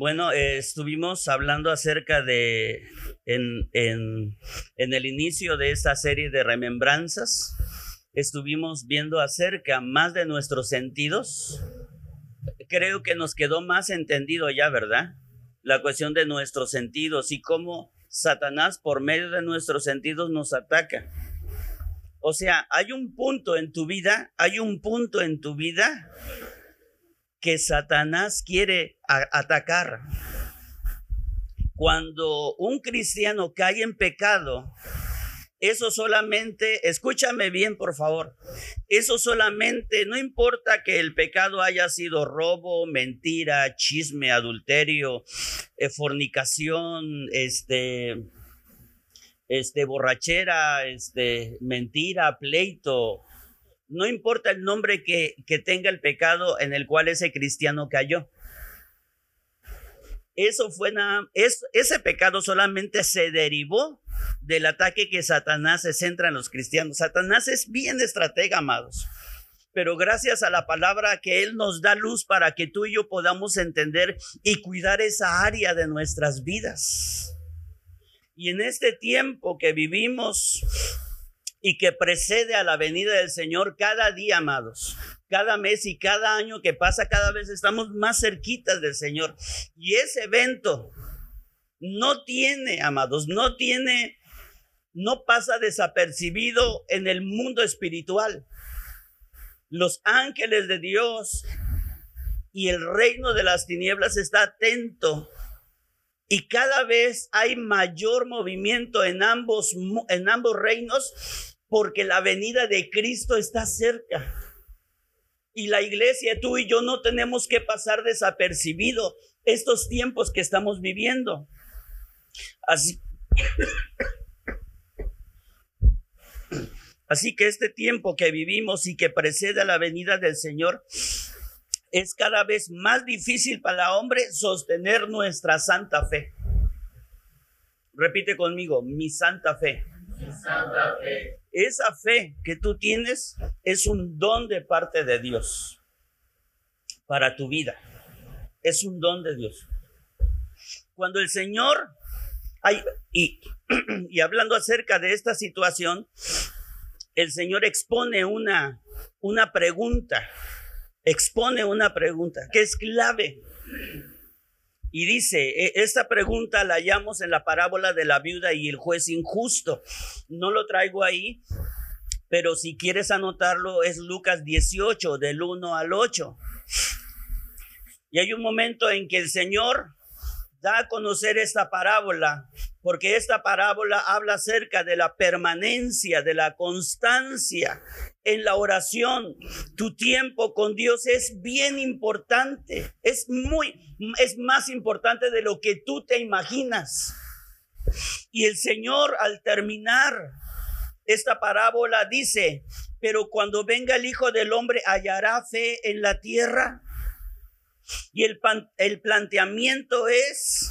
Bueno, eh, estuvimos hablando acerca de, en, en, en, el inicio de esta serie de remembranzas, estuvimos viendo acerca más de nuestros sentidos. Creo que nos quedó más entendido ya, ¿verdad? La cuestión de nuestros sentidos y cómo Satanás por medio de nuestros sentidos nos ataca. O sea, hay un punto en tu vida, hay un punto en tu vida que Satanás quiere atacar. Cuando un cristiano cae en pecado, eso solamente, escúchame bien por favor, eso solamente, no importa que el pecado haya sido robo, mentira, chisme, adulterio, eh, fornicación, este, este, borrachera, este, mentira, pleito, no importa el nombre que, que tenga el pecado en el cual ese cristiano cayó. Eso fue nada, es, ese pecado solamente se derivó del ataque que Satanás se centra en los cristianos. Satanás es bien estratega, amados. Pero gracias a la palabra que Él nos da luz para que tú y yo podamos entender y cuidar esa área de nuestras vidas. Y en este tiempo que vivimos, y que precede a la venida del Señor cada día, amados. Cada mes y cada año que pasa, cada vez estamos más cerquitas del Señor. Y ese evento no tiene, amados, no tiene, no pasa desapercibido en el mundo espiritual. Los ángeles de Dios y el reino de las tinieblas está atento y cada vez hay mayor movimiento en ambos, en ambos reinos porque la venida de Cristo está cerca. Y la iglesia, tú y yo no tenemos que pasar desapercibido estos tiempos que estamos viviendo. Así, así que este tiempo que vivimos y que precede a la venida del Señor es cada vez más difícil para el hombre sostener nuestra santa fe. Repite conmigo, mi santa fe. Mi santa fe. Esa fe que tú tienes es un don de parte de Dios para tu vida. Es un don de Dios. Cuando el Señor, y, y hablando acerca de esta situación, el Señor expone una, una pregunta, expone una pregunta que es clave y dice, e, esta pregunta la hallamos en la parábola de la viuda y el juez injusto. No lo traigo ahí, pero si quieres anotarlo es Lucas 18, del 1 al 8. Y hay un momento en que el Señor da a conocer esta parábola, porque esta parábola habla acerca de la permanencia, de la constancia en la oración. Tu tiempo con Dios es bien importante, es muy, es más importante de lo que tú te imaginas. Y el Señor al terminar esta parábola dice, pero cuando venga el Hijo del Hombre, ¿hallará fe en la tierra? Y el, el planteamiento es,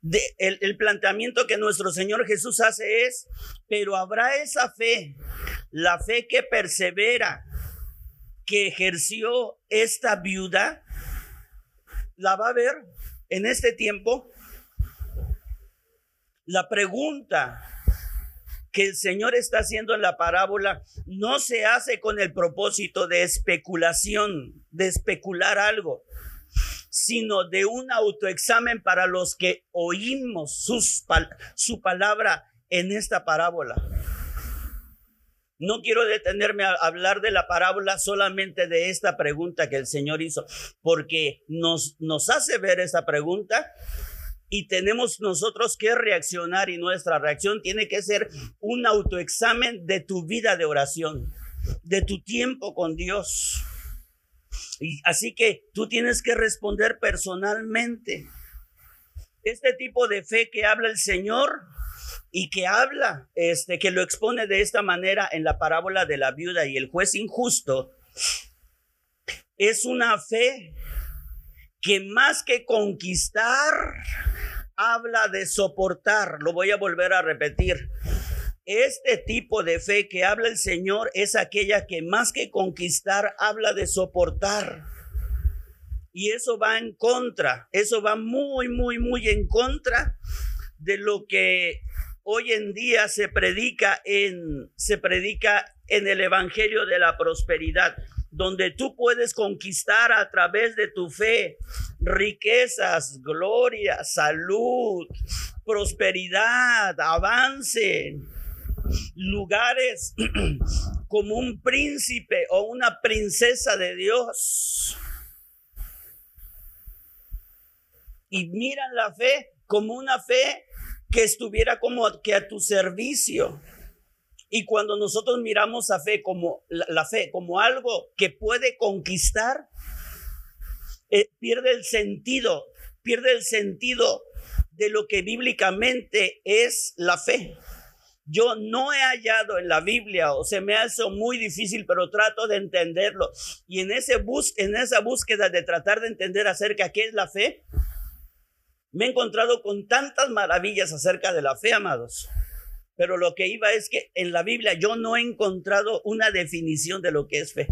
de, el, el planteamiento que nuestro Señor Jesús hace es, pero habrá esa fe, la fe que persevera, que ejerció esta viuda, la va a ver en este tiempo. La pregunta que el Señor está haciendo en la parábola no se hace con el propósito de especulación, de especular algo, sino de un autoexamen para los que oímos su palabra en esta parábola. No quiero detenerme a hablar de la parábola solamente de esta pregunta que el Señor hizo, porque nos, nos hace ver esa pregunta y tenemos nosotros que reaccionar y nuestra reacción tiene que ser un autoexamen de tu vida de oración, de tu tiempo con Dios. Y así que tú tienes que responder personalmente. Este tipo de fe que habla el Señor y que habla, este, que lo expone de esta manera en la parábola de la viuda y el juez injusto, es una fe que más que conquistar, habla de soportar. Lo voy a volver a repetir. Este tipo de fe que habla el Señor es aquella que más que conquistar, habla de soportar. Y eso va en contra, eso va muy, muy, muy en contra de lo que hoy en día se predica en, se predica en el Evangelio de la Prosperidad, donde tú puedes conquistar a través de tu fe riquezas, gloria, salud, prosperidad, avance, lugares como un príncipe o una princesa de Dios. Y miran la fe como una fe que estuviera como que a tu servicio. Y cuando nosotros miramos a fe como la, fe como algo que puede conquistar, eh, pierde el sentido, pierde el sentido de lo que bíblicamente es la fe. Yo no he hallado en la Biblia o se me hace muy difícil, pero trato de entenderlo. Y en, ese bus en esa búsqueda de tratar de entender acerca de qué es la fe, me he encontrado con tantas maravillas acerca de la fe, amados. Pero lo que iba es que en la Biblia yo no he encontrado una definición de lo que es fe.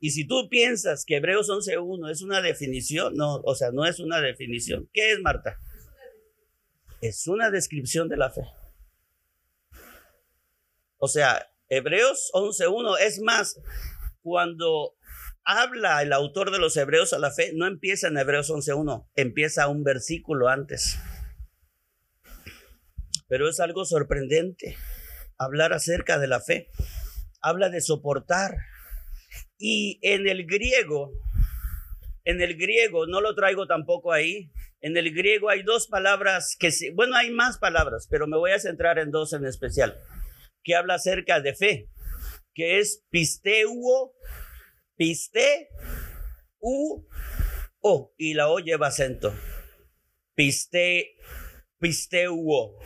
Y si tú piensas que Hebreos 11.1 es una definición, no, o sea, no es una definición. ¿Qué es, Marta? Es una descripción de la fe. O sea, Hebreos 11.1 es más, cuando habla el autor de los Hebreos a la fe, no empieza en Hebreos 11.1, empieza un versículo antes. Pero es algo sorprendente hablar acerca de la fe. Habla de soportar. Y en el griego, en el griego, no lo traigo tampoco ahí, en el griego hay dos palabras que, bueno, hay más palabras, pero me voy a centrar en dos en especial, que habla acerca de fe, que es pisteuo Piste, U, O, y la O lleva acento. Piste, pisteuo.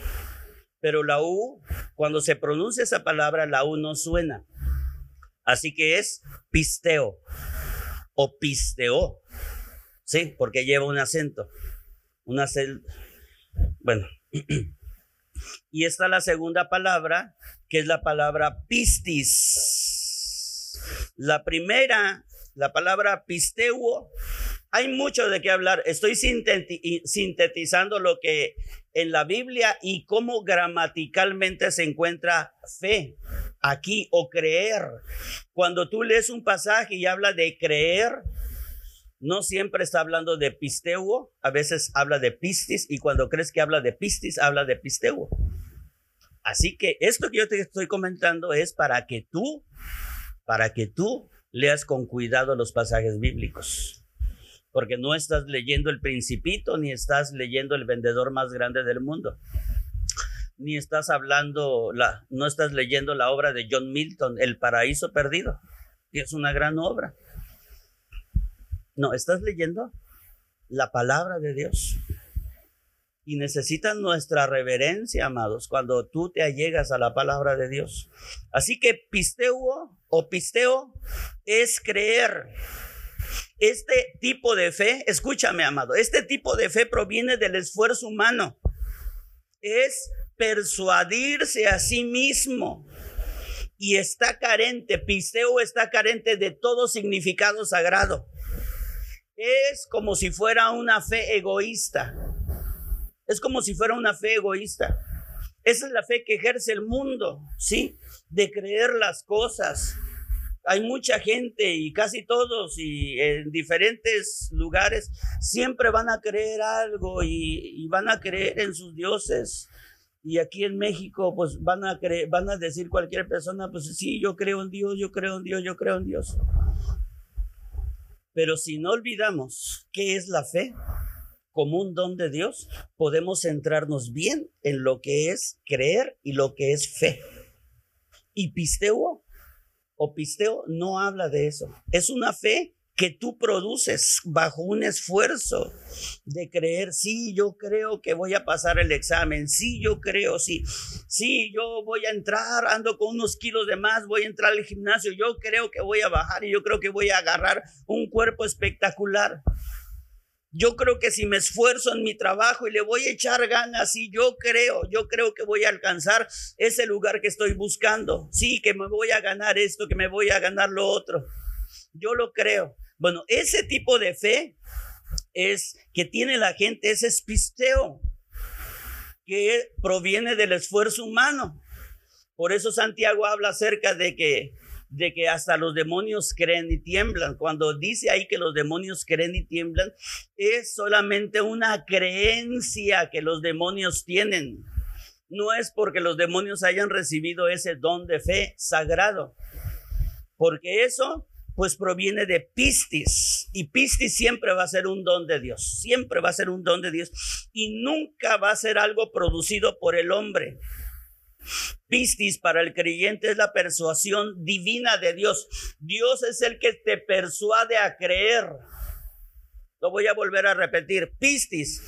Pero la U, cuando se pronuncia esa palabra, la U no suena. Así que es pisteo o pisteo. Sí, porque lleva un acento. Un acento. Bueno. y está la segunda palabra, que es la palabra pistis la primera, la palabra pisteuo, hay mucho de qué hablar. Estoy sintetizando lo que en la Biblia y cómo gramaticalmente se encuentra fe aquí o creer. Cuando tú lees un pasaje y habla de creer, no siempre está hablando de pisteuo, a veces habla de pistis y cuando crees que habla de pistis, habla de pisteuo. Así que esto que yo te estoy comentando es para que tú para que tú leas con cuidado los pasajes bíblicos. Porque no estás leyendo el principito, ni estás leyendo el vendedor más grande del mundo. Ni estás hablando, la, no estás leyendo la obra de John Milton, El Paraíso Perdido, que es una gran obra. No, estás leyendo la palabra de Dios y necesitan nuestra reverencia, amados, cuando tú te allegas a la palabra de Dios. Así que pisteo o pisteo es creer. Este tipo de fe, escúchame, amado, este tipo de fe proviene del esfuerzo humano. Es persuadirse a sí mismo y está carente, pisteo está carente de todo significado sagrado. Es como si fuera una fe egoísta es como si fuera una fe egoísta. Esa es la fe que ejerce el mundo, ¿sí? De creer las cosas. Hay mucha gente y casi todos y en diferentes lugares siempre van a creer algo y, van a creer en sus dioses. Y aquí en México, pues van a van a decir cualquier persona, pues sí, yo creo en Dios, yo creo en Dios, yo creo en Dios. Pero si no olvidamos qué es la fe, como un don de Dios, podemos centrarnos bien en lo que es creer y lo que es fe. Y pisteo o pisteo no habla de eso. Es una fe que tú produces bajo un esfuerzo de creer, sí, yo creo que voy a pasar el examen, sí, yo creo, sí, sí, yo voy a entrar, ando con unos kilos de más, voy a entrar al gimnasio, yo creo que voy a bajar y yo creo que voy a agarrar un cuerpo espectacular. Yo creo que si me esfuerzo en mi trabajo y le voy a echar ganas, y yo creo, yo creo que voy a alcanzar ese lugar que estoy buscando. Sí, que me voy a ganar esto, que me voy a ganar lo otro. Yo lo creo. Bueno, ese tipo de fe es que tiene la gente, ese espisteo que proviene del esfuerzo humano. Por eso Santiago habla acerca de que de que hasta los demonios creen y tiemblan. Cuando dice ahí que los demonios creen y tiemblan, es solamente una creencia que los demonios tienen. No es porque los demonios hayan recibido ese don de fe sagrado, porque eso pues proviene de pistis y pistis siempre va a ser un don de Dios, siempre va a ser un don de Dios y nunca va a ser algo producido por el hombre. Pistis para el creyente es la persuasión divina de Dios. Dios es el que te persuade a creer. Lo voy a volver a repetir. Pistis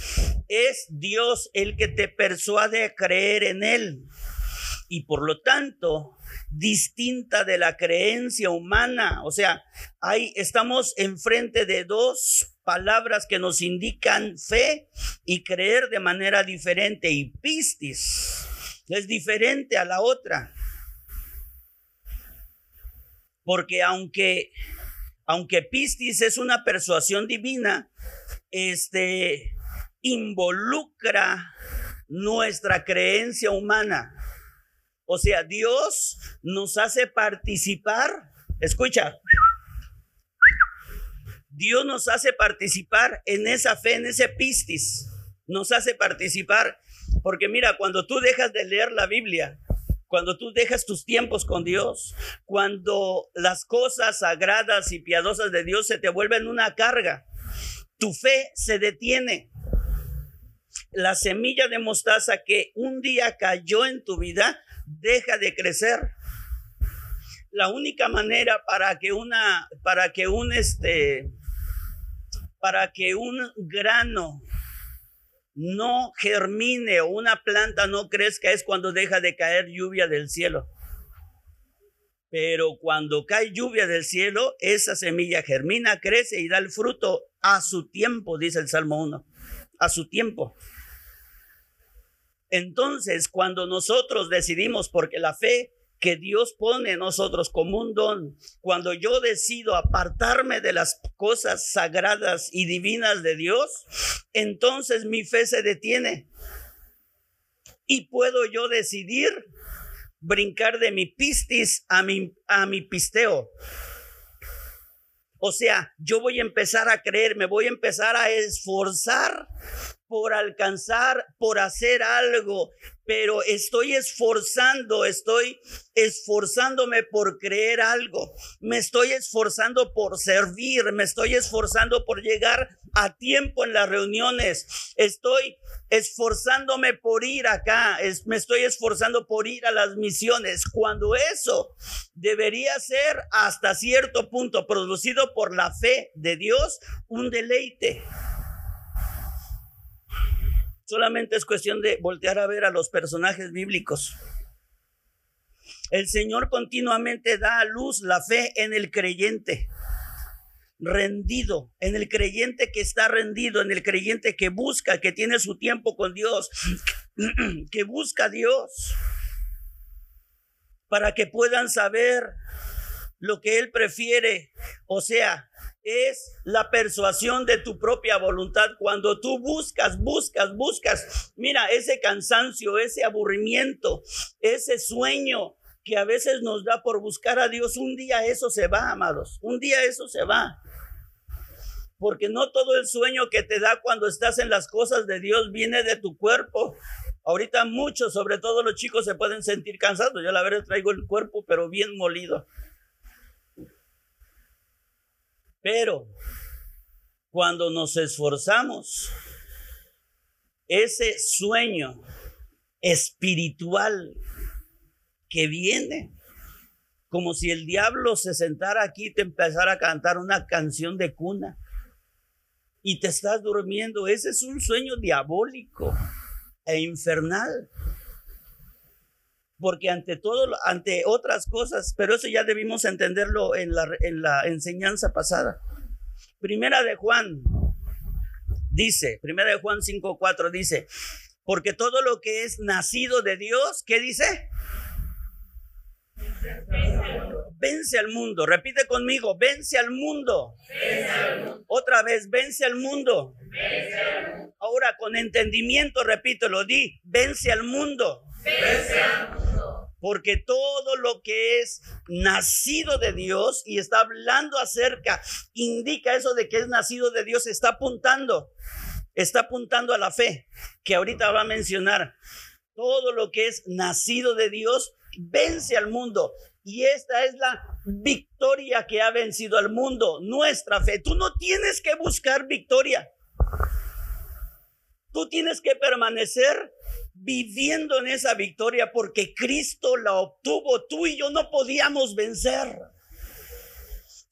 es Dios el que te persuade a creer en Él. Y por lo tanto, distinta de la creencia humana. O sea, ahí estamos enfrente de dos palabras que nos indican fe y creer de manera diferente. Y pistis es diferente a la otra. Porque aunque, aunque pistis es una persuasión divina, este involucra nuestra creencia humana. O sea, Dios nos hace participar. Escucha. Dios nos hace participar en esa fe, en ese pistis. Nos hace participar. Porque mira, cuando tú dejas de leer la Biblia, cuando tú dejas tus tiempos con Dios, cuando las cosas sagradas y piadosas de Dios se te vuelven una carga, tu fe se detiene. La semilla de mostaza que un día cayó en tu vida deja de crecer. La única manera para que una para que un este para que un grano no germine o una planta no crezca es cuando deja de caer lluvia del cielo. Pero cuando cae lluvia del cielo, esa semilla germina, crece y da el fruto a su tiempo, dice el Salmo 1, a su tiempo. Entonces, cuando nosotros decidimos, porque la fe que Dios pone en nosotros como un don, cuando yo decido apartarme de las cosas sagradas y divinas de Dios, entonces mi fe se detiene. Y puedo yo decidir brincar de mi pistis a mi, a mi pisteo. O sea, yo voy a empezar a creer, me voy a empezar a esforzar por alcanzar, por hacer algo, pero estoy esforzando, estoy esforzándome por creer algo, me estoy esforzando por servir, me estoy esforzando por llegar a tiempo en las reuniones, estoy esforzándome por ir acá, me estoy esforzando por ir a las misiones, cuando eso debería ser hasta cierto punto producido por la fe de Dios, un deleite. Solamente es cuestión de voltear a ver a los personajes bíblicos. El Señor continuamente da a luz la fe en el creyente rendido, en el creyente que está rendido, en el creyente que busca, que tiene su tiempo con Dios, que busca a Dios, para que puedan saber lo que Él prefiere, o sea, es la persuasión de tu propia voluntad. Cuando tú buscas, buscas, buscas, mira, ese cansancio, ese aburrimiento, ese sueño que a veces nos da por buscar a Dios, un día eso se va, amados, un día eso se va. Porque no todo el sueño que te da cuando estás en las cosas de Dios viene de tu cuerpo. Ahorita muchos, sobre todo los chicos, se pueden sentir cansados. Yo la verdad traigo el cuerpo, pero bien molido. Pero cuando nos esforzamos, ese sueño espiritual que viene, como si el diablo se sentara aquí y te empezara a cantar una canción de cuna y te estás durmiendo, ese es un sueño diabólico e infernal porque ante todo, ante otras cosas, pero eso ya debimos entenderlo en la, en la enseñanza pasada. Primera de Juan dice, primera de Juan 5.4 dice, porque todo lo que es nacido de Dios, ¿qué dice? vence al mundo. Repite conmigo, vence al mundo. Otra vez, vence al mundo. Ahora con entendimiento, repito, lo di, vence al mundo. Vence al mundo. Porque todo lo que es nacido de Dios y está hablando acerca, indica eso de que es nacido de Dios, está apuntando, está apuntando a la fe, que ahorita va a mencionar. Todo lo que es nacido de Dios vence al mundo. Y esta es la victoria que ha vencido al mundo, nuestra fe. Tú no tienes que buscar victoria. Tú tienes que permanecer viviendo en esa victoria porque Cristo la obtuvo. Tú y yo no podíamos vencer.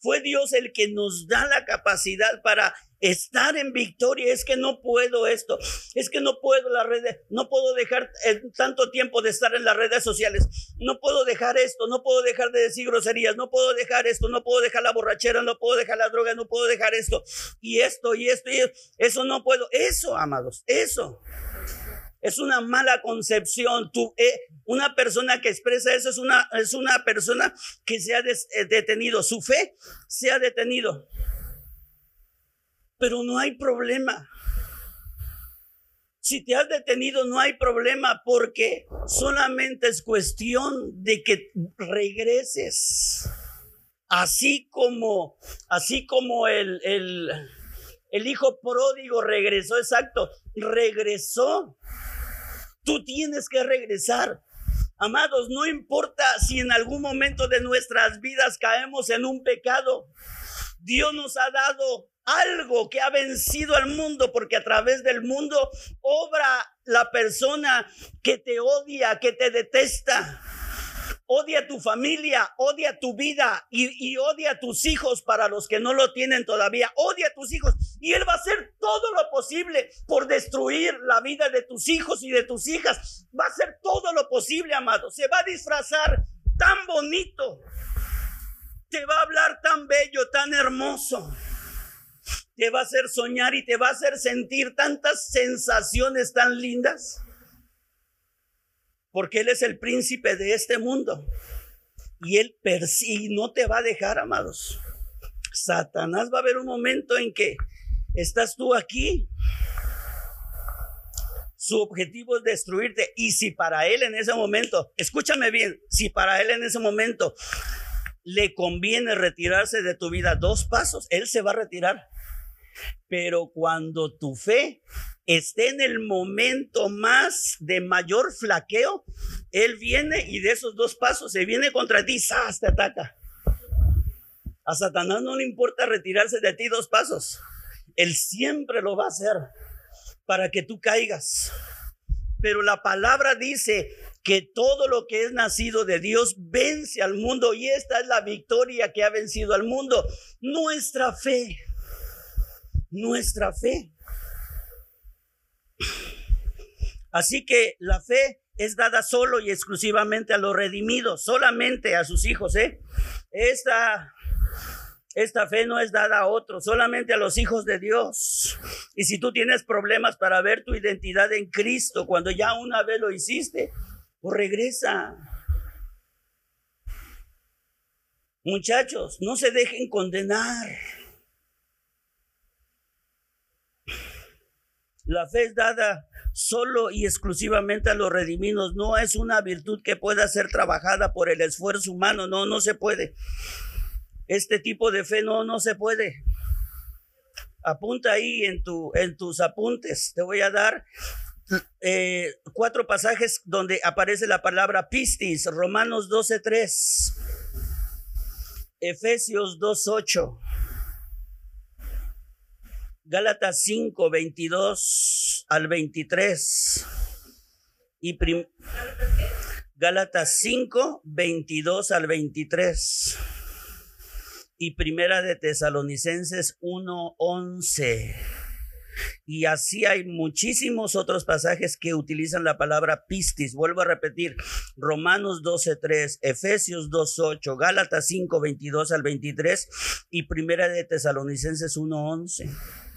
Fue Dios el que nos da la capacidad para estar en victoria. Es que no puedo esto. Es que no puedo las redes. No puedo dejar eh, tanto tiempo de estar en las redes sociales. No puedo dejar esto. No puedo dejar de decir groserías. No puedo dejar esto. No puedo dejar la borrachera. No puedo dejar la droga. No puedo dejar esto. Y esto y esto y Eso no puedo. Eso, amados. Eso. Es una mala concepción. Tú, eh, una persona que expresa eso es una, es una persona que se ha eh, detenido. Su fe se ha detenido. Pero no hay problema. Si te has detenido, no hay problema porque solamente es cuestión de que regreses. Así como, así como el, el, el hijo pródigo regresó, exacto, regresó Tú tienes que regresar. Amados, no importa si en algún momento de nuestras vidas caemos en un pecado. Dios nos ha dado algo que ha vencido al mundo, porque a través del mundo obra la persona que te odia, que te detesta odia tu familia, odia tu vida y, odia a tus hijos para los que no lo tienen todavía, odia a tus hijos y Él va a hacer todo lo posible por destruir la vida de tus hijos y de tus hijas. Va a hacer todo lo posible, amado. Se va a disfrazar tan bonito. Te va a hablar tan bello, tan hermoso. Te va a hacer soñar y te va a hacer sentir tantas sensaciones tan lindas porque Él es el príncipe de este mundo. Y Él persigue, no te va a dejar, amados. Satanás va a haber un momento en que estás tú aquí. Su objetivo es destruirte. Y si para Él en ese momento, escúchame bien, si para Él en ese momento le conviene retirarse de tu vida dos pasos, Él se va a retirar. Pero cuando tu fe esté en el momento más de mayor flaqueo, Él viene y de esos dos pasos se viene contra ti, ¡zas! te ataca. A Satanás no le importa retirarse de ti dos pasos. Él siempre lo va a hacer para que tú caigas. Pero la palabra dice que todo lo que es nacido de Dios vence al mundo y esta es la victoria que ha vencido al mundo. Nuestra fe nuestra fe. Así que la fe es dada solo y exclusivamente a los redimidos, solamente a sus hijos, ¿eh? Esta, esta fe no es dada a otros, solamente a los hijos de Dios. Y si tú tienes problemas para ver tu identidad en Cristo, cuando ya una vez lo hiciste, pues regresa. Muchachos, no se dejen condenar. La fe es dada solo y exclusivamente a los redimidos. No es una virtud que pueda ser trabajada por el esfuerzo humano. No, no se puede. Este tipo de fe no, no se puede. Apunta ahí en, tu, en tus apuntes. Te voy a dar eh, cuatro pasajes donde aparece la palabra pistis. Romanos 12.3. Efesios 2.8. Gálatas 5, 22 al 23. Y Gálatas 5, 22 al 23. Y Primera de Tesalonicenses 1, 11. Y así hay muchísimos otros pasajes que utilizan la palabra pistis. Vuelvo a repetir, Romanos 12.3, Efesios 2.8, Gálatas 5, 22 al 23 y Primera de Tesalonicenses 1.11.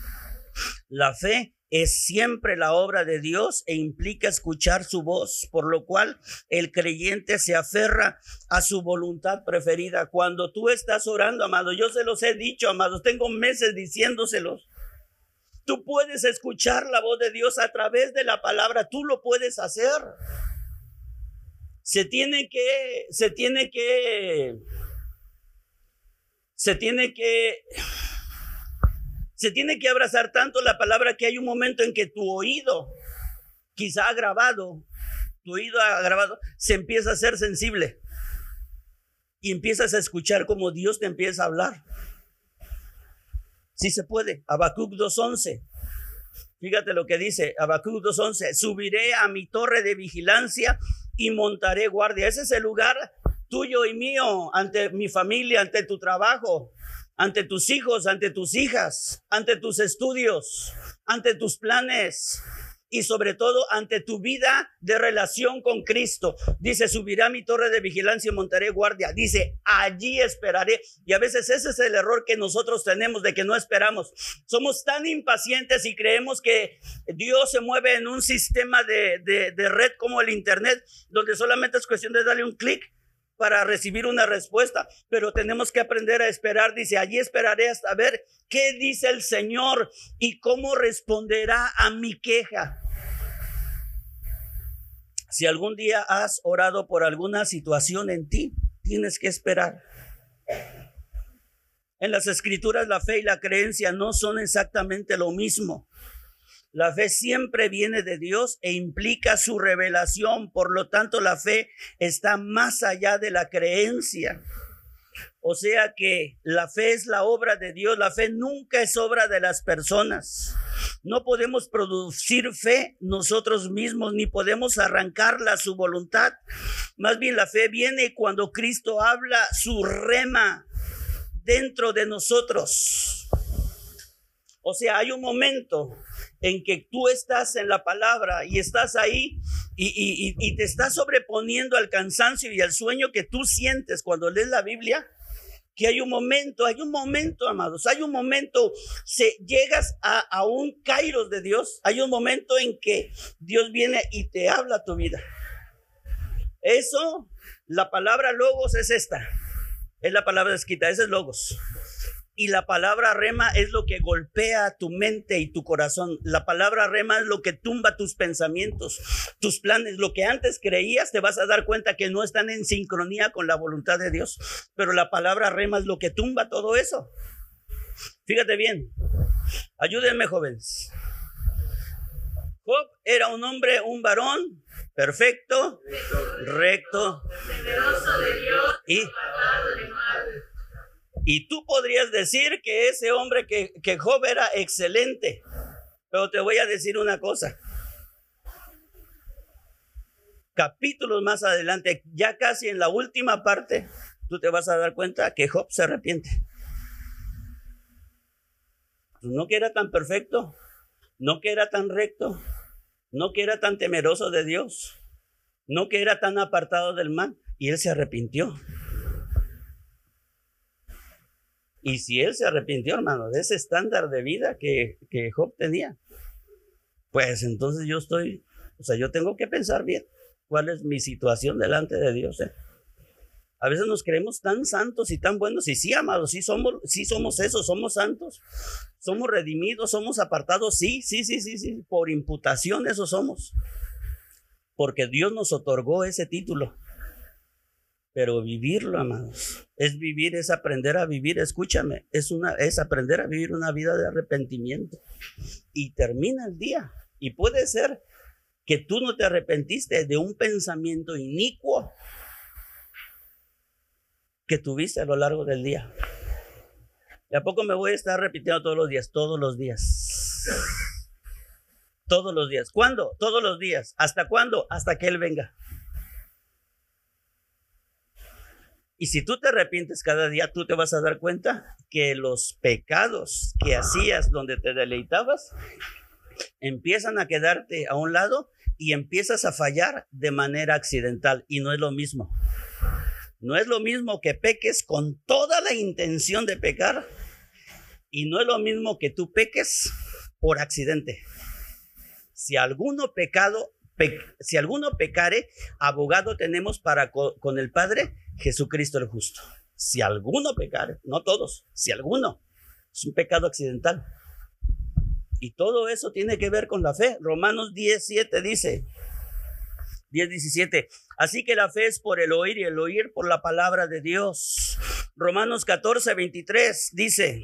La fe es siempre la obra de Dios e implica escuchar su voz, por lo cual el creyente se aferra a su voluntad preferida. Cuando tú estás orando, amado, yo se los he dicho, amados, tengo meses diciéndoselos. Tú puedes escuchar la voz de Dios a través de la palabra, tú lo puedes hacer. Se tiene que, se tiene que, se tiene que, se tiene que abrazar tanto la palabra que hay un momento en que tu oído, quizá grabado, tu oído grabado, se empieza a ser sensible y empiezas a escuchar como Dios te empieza a hablar. Sí se puede. Habacuc 2.11. Fíjate lo que dice Habacuc 2.11. Subiré a mi torre de vigilancia y montaré guardia. Ese es el lugar tuyo y mío ante mi familia, ante tu trabajo, ante tus hijos, ante tus hijas, ante tus estudios, ante tus planes, y sobre todo ante tu vida de relación con Cristo. Dice, subirá mi torre de vigilancia y montaré guardia. Dice, allí esperaré. Y a veces ese es el error que nosotros tenemos de que no esperamos. Somos tan impacientes y creemos que Dios se mueve en un sistema de, de red como el Internet, donde solamente es cuestión de darle un clic para recibir una respuesta, pero tenemos que aprender a esperar. Dice, allí esperaré hasta ver qué dice el Señor y cómo responderá a mi queja. Si algún día has orado por alguna situación en ti, tienes que esperar. En las escrituras la fe y la creencia no son exactamente lo mismo. La fe siempre viene de Dios e implica su revelación, por lo tanto la fe está más allá de la creencia. O sea que la fe es la obra de Dios, la fe nunca es obra de las personas. No podemos producir fe nosotros mismos, ni podemos arrancarla a su voluntad. Más bien la fe viene cuando Cristo habla su rema dentro de nosotros. O sea, hay un momento en que tú estás en la palabra y estás ahí y, te estás sobreponiendo al cansancio y al sueño que tú sientes cuando lees la Biblia que hay un momento, hay un momento, amados, hay un momento, se llegas a, un kairos de Dios, hay un momento en que Dios viene y te habla tu vida. Eso, la palabra logos es esta, es la palabra escrita, ese es logos. Y la palabra rema es lo que golpea tu mente y tu corazón. La palabra rema es lo que tumba tus pensamientos, tus planes. Lo que antes creías, te vas a dar cuenta que no están en sincronía con la voluntad de Dios. Pero la palabra rema es lo que tumba todo eso. Fíjate bien. Ayúdenme, jóvenes. Job era un hombre, un varón perfecto, recto, y y tú podrías decir que ese hombre que, que Job era excelente. Pero te voy a decir una cosa. Capítulos más adelante, ya casi en la última parte, tú te vas a dar cuenta que Job se arrepiente. No que era tan perfecto, no que era tan recto, no que era tan temeroso de Dios, no que era tan apartado del mal, y él se arrepintió. Y si él se arrepintió, hermano, de ese estándar de vida que, que Job tenía, pues entonces yo estoy, o sea, yo tengo que pensar bien cuál es mi situación delante de Dios. ¿eh? A veces nos creemos tan santos y tan buenos, y sí, amados, sí somos, sí somos eso, somos santos, somos redimidos, somos apartados, sí, sí, sí, sí, sí, por imputación eso somos, porque Dios nos otorgó ese título. Pero vivirlo, amados, es vivir, es aprender a vivir, escúchame, es, una, es aprender a vivir una vida de arrepentimiento. Y termina el día. Y puede ser que tú no te arrepentiste de un pensamiento inicuo que tuviste a lo largo del día. ¿Y a poco me voy a estar repitiendo todos los días? Todos los días. Todos los días. ¿Cuándo? Todos los días. ¿Hasta cuándo? Hasta que Él venga. Y si tú te arrepientes cada día, tú te vas a dar cuenta que los pecados que hacías donde te deleitabas empiezan a quedarte a un lado y empiezas a fallar de manera accidental. Y no es lo mismo. No es lo mismo que peques con toda la intención de pecar y no es lo mismo que tú peques por accidente. Si alguno pecado, si alguno pecare, abogado tenemos para con el Padre, Jesucristo el justo. Si alguno pecare, no todos, si alguno, es un pecado accidental. Y todo eso tiene que ver con la fe. Romanos 17 dice, 10, 17. Así que la fe es por el oír y el oír por la palabra de Dios. Romanos 14, 23 dice,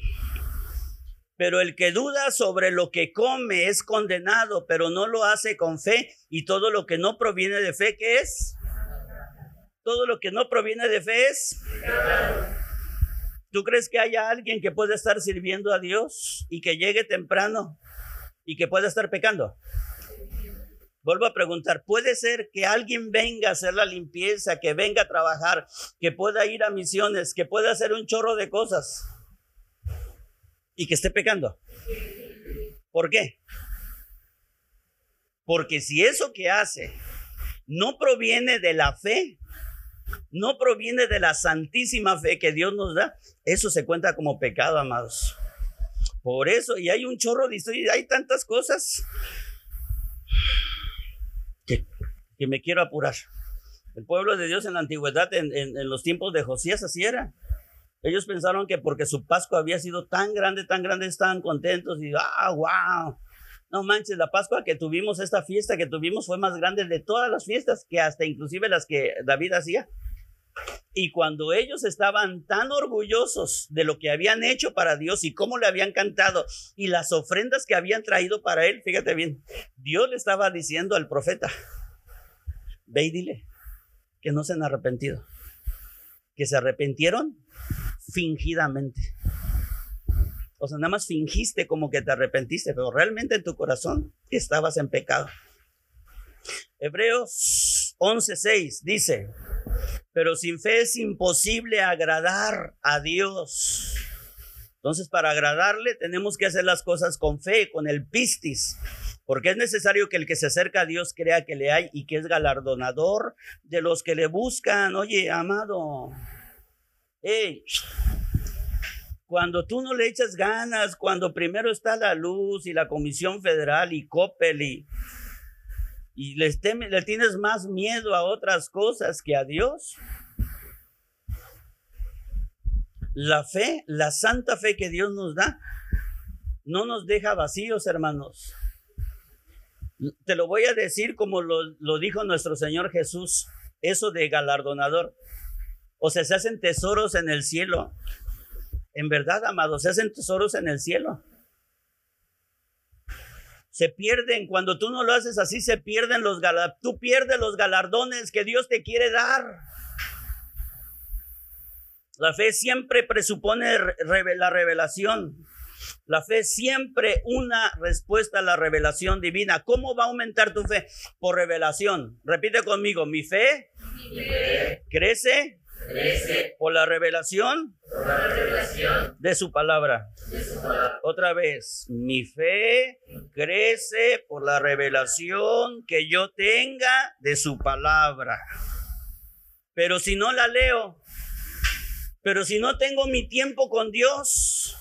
pero el que duda sobre lo que come es condenado, pero no lo hace con fe. Y todo lo que no proviene de fe, ¿qué es? Todo lo que no proviene de fe es. ¿Tú crees que haya alguien que pueda estar sirviendo a Dios y que llegue temprano y que pueda estar pecando? Vuelvo a preguntar, ¿puede ser que alguien venga a hacer la limpieza, que venga a trabajar, que pueda ir a misiones, que pueda hacer un chorro de cosas? Y que esté pecando. ¿Por qué? Porque si eso que hace no proviene de la fe, no proviene de la santísima fe que Dios nos da, eso se cuenta como pecado, amados. Por eso, y hay un chorro de historia, hay tantas cosas que, me quiero apurar. El pueblo de Dios en la antigüedad, en, en los tiempos de Josías, así era. Ellos pensaron que porque su Pascua había sido tan grande, tan grande, estaban contentos y, ah, wow. No manches, la Pascua que tuvimos, esta fiesta que tuvimos fue más grande de todas las fiestas, que hasta inclusive las que David hacía. Y cuando ellos estaban tan orgullosos de lo que habían hecho para Dios y cómo le habían cantado y las ofrendas que habían traído para él, fíjate bien, Dios le estaba diciendo al profeta, ve y dile que no se han arrepentido, que se arrepintieron fingidamente. O sea, nada más fingiste como que te arrepentiste, pero realmente en tu corazón estabas en pecado. Hebreos 11:6 dice, pero sin fe es imposible agradar a Dios. Entonces, para agradarle tenemos que hacer las cosas con fe, con el pistis, porque es necesario que el que se acerca a Dios crea que le hay y que es galardonador de los que le buscan. Oye, amado, Hey, cuando tú no le echas ganas, cuando primero está la luz y la Comisión Federal y Coppel y, y le, le tienes más miedo a otras cosas que a Dios, la fe, la santa fe que Dios nos da, no nos deja vacíos, hermanos. Te lo voy a decir como lo dijo nuestro Señor Jesús, eso de galardonador. O sea, se hacen tesoros en el cielo. En verdad, amados, se hacen tesoros en el cielo. Se pierden cuando tú no lo haces así, se pierden los galardones. Tú pierdes los galardones que Dios te quiere dar. La fe siempre presupone la revelación. La fe siempre una respuesta a la revelación divina. ¿Cómo va a aumentar tu fe? Por revelación. Repite conmigo, mi fe, mi fe. crece por la revelación, de, su palabra. Otra vez, mi fe crece por la revelación que yo tenga de su palabra. Pero si no la leo, pero si no tengo mi tiempo con Dios,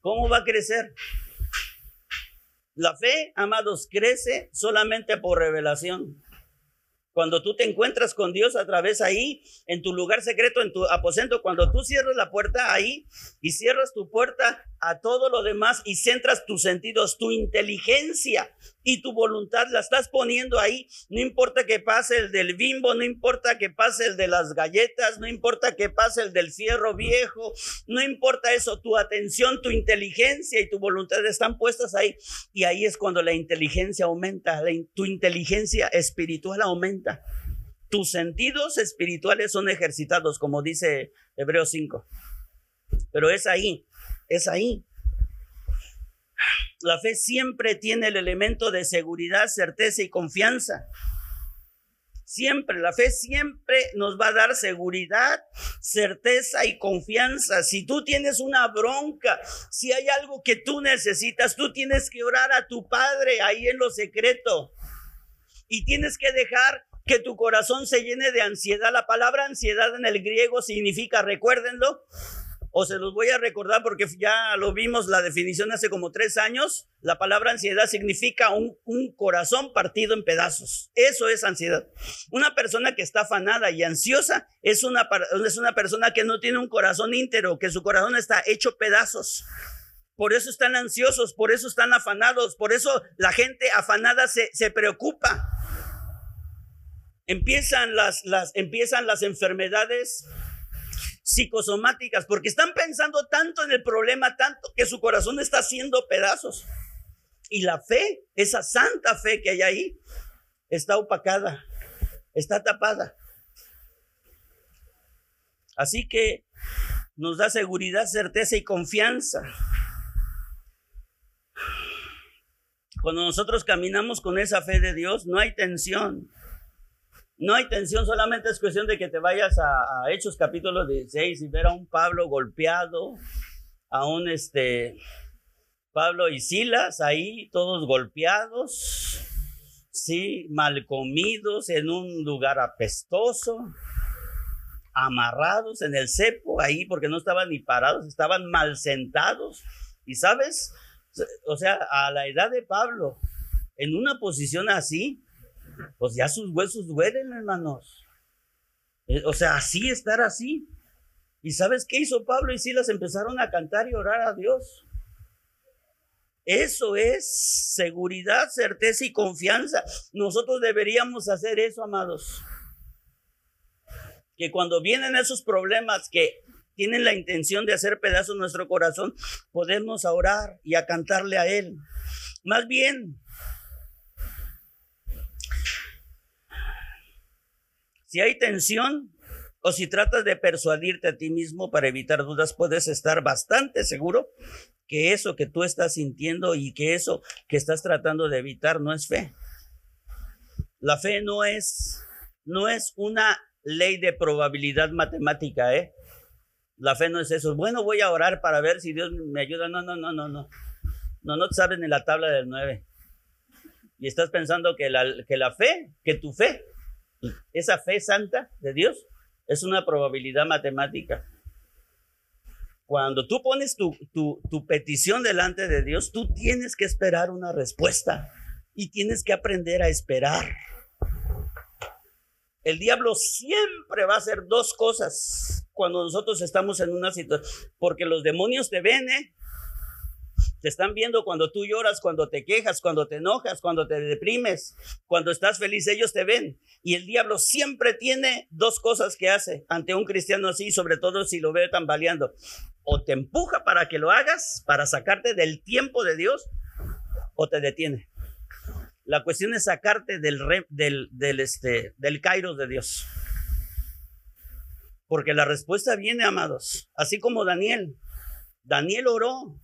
¿cómo va a crecer? La fe, amados, crece solamente por revelación. Cuando tú te encuentras con Dios a través ahí, en tu lugar secreto, en tu aposento, cuando tú cierras la puerta ahí y cierras tu puerta a todo lo demás y centras tus sentidos, tu inteligencia y tu voluntad la estás poniendo ahí. No importa que pase el del bimbo, no importa que pase el de las galletas, no importa que pase el del fierro viejo, no importa eso, tu atención, tu inteligencia y tu voluntad están puestas ahí. Y ahí es cuando la inteligencia aumenta, tu inteligencia espiritual aumenta. Tus sentidos espirituales son ejercitados, como dice Hebreos 5. Pero es ahí es ahí. La fe siempre tiene el elemento de seguridad, certeza y confianza. Siempre, la fe siempre nos va a dar seguridad, certeza y confianza. Si tú tienes una bronca, si hay algo que tú necesitas, tú tienes que orar a tu Padre ahí en lo secreto. Y tienes que dejar que tu corazón se llene de ansiedad. La palabra ansiedad en el griego significa, recuérdenlo, o se los voy a recordar porque ya lo vimos la definición hace como tres años. La palabra ansiedad significa un, corazón partido en pedazos. Eso es ansiedad. Una persona que está afanada y ansiosa es una, es una persona que no tiene un corazón íntero, que su corazón está hecho pedazos. Por eso están ansiosos, por eso están afanados, por eso la gente afanada se, se preocupa. Empiezan las, las, empiezan las enfermedades psicosomáticas, porque están pensando tanto en el problema, tanto que su corazón está haciendo pedazos. Y la fe, esa santa fe que hay ahí, está opacada, está tapada. Así que nos da seguridad, certeza y confianza. Cuando nosotros caminamos con esa fe de Dios, no hay tensión. No hay tensión, solamente es cuestión de que te vayas a, Hechos capítulo 16 y ver a un Pablo golpeado, a un este Pablo y Silas ahí todos golpeados, sí, mal comidos en un lugar apestoso, amarrados en el cepo ahí porque no estaban ni parados, estaban mal sentados. Y sabes, o sea, a la edad de Pablo, en una posición así, pues ya sus huesos duelen, hermanos. Eh, o sea, así estar así. ¿Y sabes qué hizo Pablo y Silas? Empezaron a cantar y orar a Dios. Eso es seguridad, certeza y confianza. Nosotros deberíamos hacer eso, amados. Que cuando vienen esos problemas que tienen la intención de hacer pedazos nuestro corazón, podemos orar y a cantarle a Él. Más bien, Si hay tensión o si tratas de persuadirte a ti mismo para evitar dudas, puedes estar bastante seguro que eso que tú estás sintiendo y que eso que estás tratando de evitar no es fe. La fe no es no es una ley de probabilidad matemática, ¿eh? La fe no es eso. Bueno, voy a orar para ver si Dios me ayuda. No, no, no, no, no. No, no sabes ni la tabla del 9. Y estás pensando que la, que la fe, que tu fe esa fe santa de Dios es una probabilidad matemática. Cuando tú pones tu, tu, petición delante de Dios, tú tienes que esperar una respuesta y tienes que aprender a esperar. El diablo siempre va a hacer dos cosas cuando nosotros estamos en una situación, porque los demonios te ven, ¿eh? Te están viendo cuando tú lloras, cuando te quejas, cuando te enojas, cuando te deprimes, cuando estás feliz, ellos te ven. Y el diablo siempre tiene dos cosas que hace ante un cristiano así, sobre todo si lo ve tambaleando. O te empuja para que lo hagas, para sacarte del tiempo de Dios, o te detiene. La cuestión es sacarte del, del, del, este, del kairos de Dios. Porque la respuesta viene, amados, así como Daniel. Daniel oró,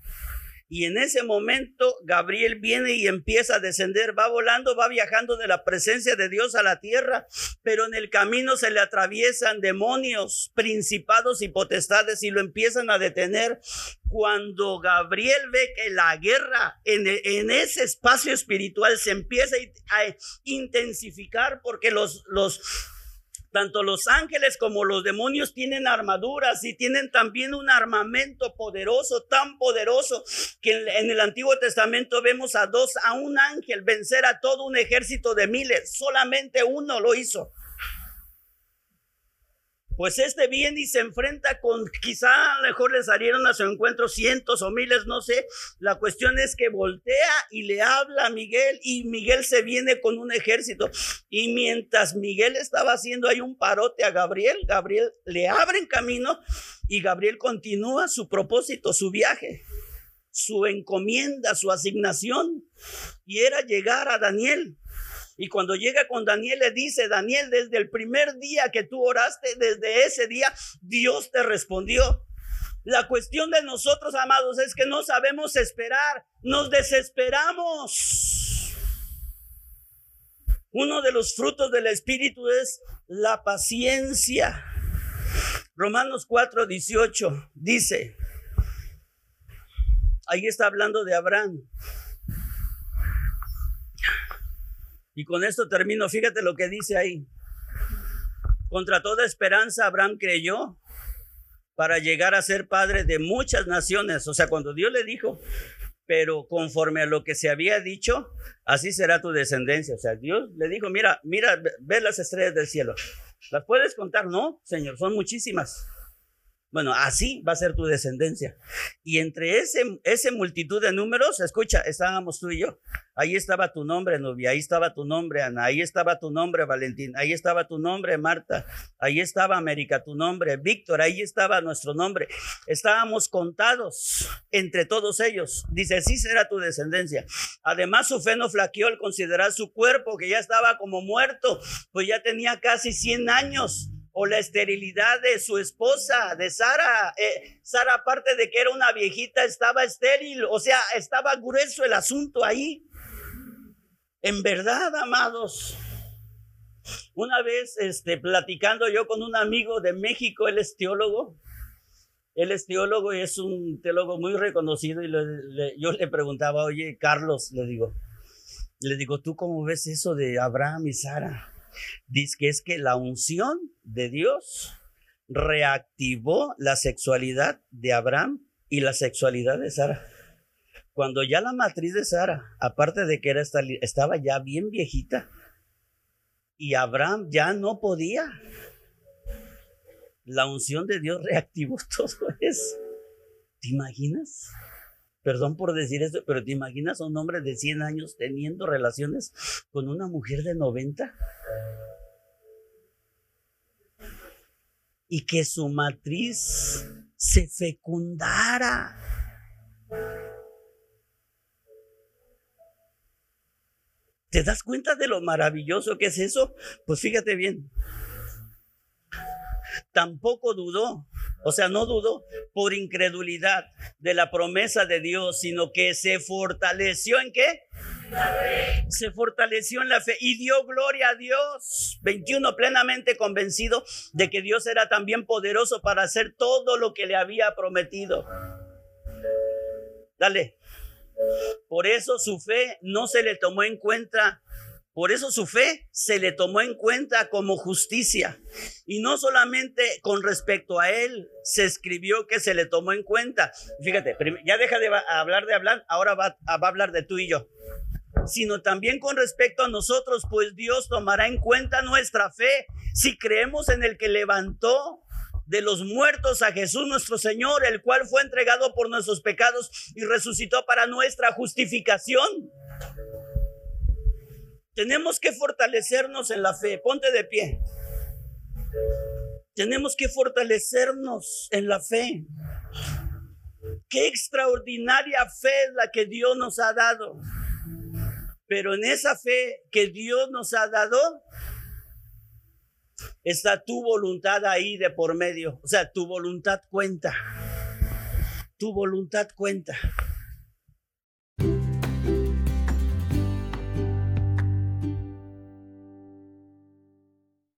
y en ese momento Gabriel viene y empieza a descender, va volando, va viajando de la presencia de Dios a la tierra, pero en el camino se le atraviesan demonios, principados y potestades y lo empiezan a detener. Cuando Gabriel ve que la guerra en, ese espacio espiritual se empieza a intensificar porque los tanto los ángeles como los demonios tienen armaduras y tienen también un armamento poderoso, tan poderoso que en, el Antiguo Testamento vemos a dos, a un ángel vencer a todo un ejército de miles. Solamente uno lo hizo. Pues este viene y se enfrenta con, quizá mejor le salieron a su encuentro cientos o miles, no sé. La cuestión es que voltea y le habla a Miguel y Miguel se viene con un ejército. Y mientras Miguel estaba haciendo ahí un parote a Gabriel, Gabriel le abre camino y Gabriel continúa su propósito, su viaje, su encomienda, su asignación. Y era llegar a Daniel. Y cuando llega con Daniel le dice, Daniel, desde el primer día que tú oraste, desde ese día, Dios te respondió. La cuestión de nosotros, amados, es que no sabemos esperar, nos desesperamos. Uno de los frutos del Espíritu es la paciencia. Romanos 4, 18 dice, ahí está hablando de Abraham. Y con esto termino. Fíjate lo que dice ahí. Contra toda esperanza Abraham creyó para llegar a ser padre de muchas naciones. O sea, cuando Dios le dijo, pero conforme a lo que se había dicho, así será tu descendencia. O sea, Dios le dijo, mira, mira, ve las estrellas del cielo. ¿Las puedes contar? No, Señor, son muchísimas. Bueno, así va a ser tu descendencia. Y entre ese, multitud de números, escucha, estábamos tú y yo. Ahí estaba tu nombre, Nubia, ahí estaba tu nombre, Ana, ahí estaba tu nombre, Valentín, ahí estaba tu nombre, Marta, ahí estaba América, tu nombre, Víctor, ahí estaba nuestro nombre. Estábamos contados entre todos ellos. Dice, así será tu descendencia. Además, su fe no flaqueó al considerar su cuerpo, que ya estaba como muerto, pues ya tenía casi 100 años o la esterilidad de su esposa, de Sara. Eh, Sara, aparte de que era una viejita, estaba estéril, o sea, estaba grueso el asunto ahí. En verdad, amados. Una vez, este, platicando yo con un amigo de México, él es teólogo. Él es teólogo y es un teólogo muy reconocido. Y yo le preguntaba, oye, Carlos, le digo, le digo, ¿tú cómo ves eso de Abraham y Sara? Dice que es que la unción de Dios reactivó la sexualidad de Abraham y la sexualidad de Sara. Cuando ya la matriz de Sara, aparte de que era estaba ya bien viejita, y Abraham ya no podía, la unción de Dios reactivó todo eso. ¿Te imaginas? Perdón por decir eso, pero ¿te imaginas a un hombre de 100 años teniendo relaciones con una mujer de 90? Y que su matriz se fecundara. ¿Te das cuenta de lo maravilloso que es eso? Pues fíjate bien. Tampoco dudó o sea, no dudó por incredulidad de la promesa de Dios, sino que se fortaleció en qué? Se fortaleció en la fe y dio gloria a Dios. 21, plenamente convencido de que Dios era también poderoso para hacer todo lo que le había prometido. Dale. Por eso su fe no se le tomó en cuenta por eso su fe se le tomó en cuenta como justicia. Y no solamente con respecto a él se escribió que se le tomó en cuenta. Fíjate, ya deja de hablar de hablar, ahora va, a hablar de tú y yo. Sino también con respecto a nosotros, pues Dios tomará en cuenta nuestra fe si creemos en el que levantó de los muertos a Jesús nuestro Señor, el cual fue entregado por nuestros pecados y resucitó para nuestra justificación. Tenemos que fortalecernos en la fe. Ponte de pie. Tenemos que fortalecernos en la fe. Qué extraordinaria fe es la que Dios nos ha dado. Pero en esa fe que Dios nos ha dado, está tu voluntad ahí de por medio. O sea, tu voluntad cuenta. Tu voluntad cuenta.